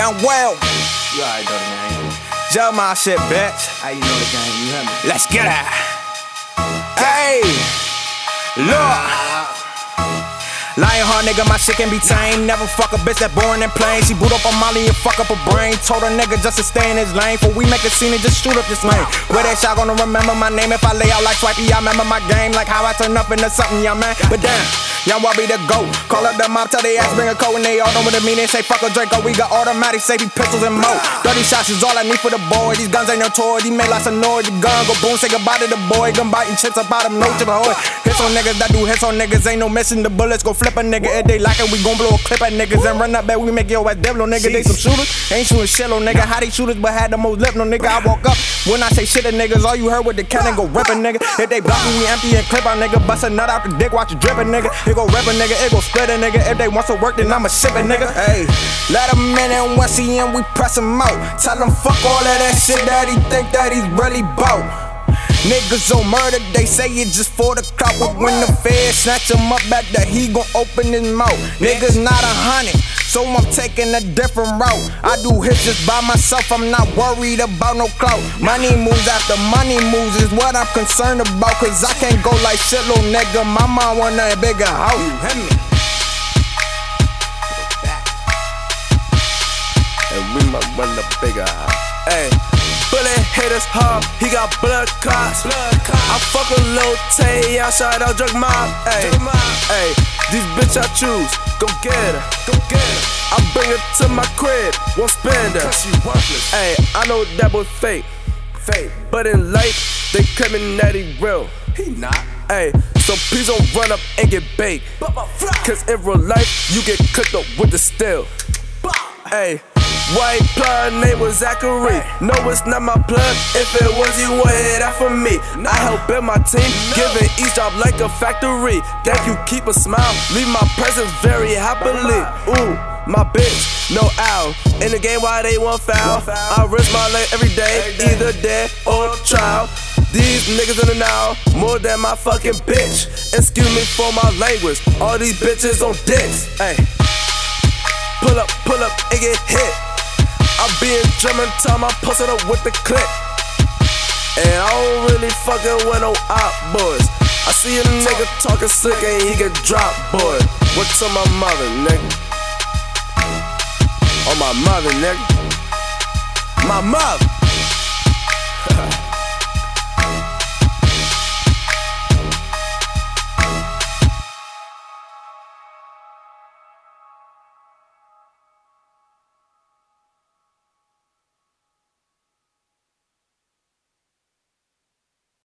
Yung Well, You already know the name. Jump my shit, bitch. How you know the game? You hear me? Let's get it. Hey, look. Lion heart nigga, my shit can be tame. Never fuck a bitch that boring and plain. She boot up on Molly and fuck up her brain. Told her nigga just to stay in his lane. For we make a scene and just shoot up this lane. Where that shot gonna remember my name if I lay out like Swipey? I remember my game, like how I turn up into something, young man. But damn, young me to go. Call up the mob, tell they ass bring a coat, and they all know what it mean. They say fuck a Draco, we got automatic safety pistols and mo. 30 shots is all I need for the boy. These guns ain't no toy, these made lots of noise. The gun go boom, say goodbye to the boy. Gun biting chips up out of no chip, hoy. Hits on niggas that do hits on niggas, ain't no missing. The bullets go flip a nigga if they like it. We gon' blow a clip at niggas and run up back. We make your ass devil, no nigga. They some shooters, ain't shooting shit on nigga. How they shooters, but had the most lip, no nigga. I walk up when I say shit to niggas. All you heard with the cannon go rippin', nigga. If they block me, we empty and clip our nigga. Bust a nut out the dick, watch it drippin', nigga. It go rip a nigga, it go split a nigga. If they want some work, then I'ma ship it, nigga. Hey, let him in and once he in, we press him out. Tell him fuck all of that shit that he think that he's really bout. Niggas on murder, they say it just for the clout. But when the feds snatch him up back that he gon' open his mouth. Niggas not a hundred, so I'm taking a different route. I do hits just by myself, I'm not worried about no clout. Money moves after money moves is what I'm concerned about. Cause I can't go like shit, little nigga. My mom want a bigger house. You hear me? and we might run a bigger house. Hey, bullet hit us hard, he got blood clots. I fuck a little Tay outside out drug mob. Hey, hey, these bitch I choose, go get her, go get her. I bring her to my crib, won't spend her. Hey, I know that was fake, fake, but in life they claiming that he real. He not. Hey, so please don't run up and get baked. Cause in real life, you get cooked up with the steel. Hey, white plug name was Zachary. No, it's not my plug. If it was, you would hit that for me. I help build my team, giving each job like a factory. Thank you, keep a smile. Leave my presence very happily. Ooh. My bitch, no owl. In the game, why they want foul? I risk my life every day, either dead or trial. These niggas in the now, more than my fucking bitch. Excuse me for my language. All these bitches on dicks. Hey. Pull up, pull up, and get hit. I be in German time, I post it up with the clip. And I don't really fucking with no op boys. I see a nigga talking slick and he get dropped, boy. What to my mother, nigga? On my mother, nigga. My mother.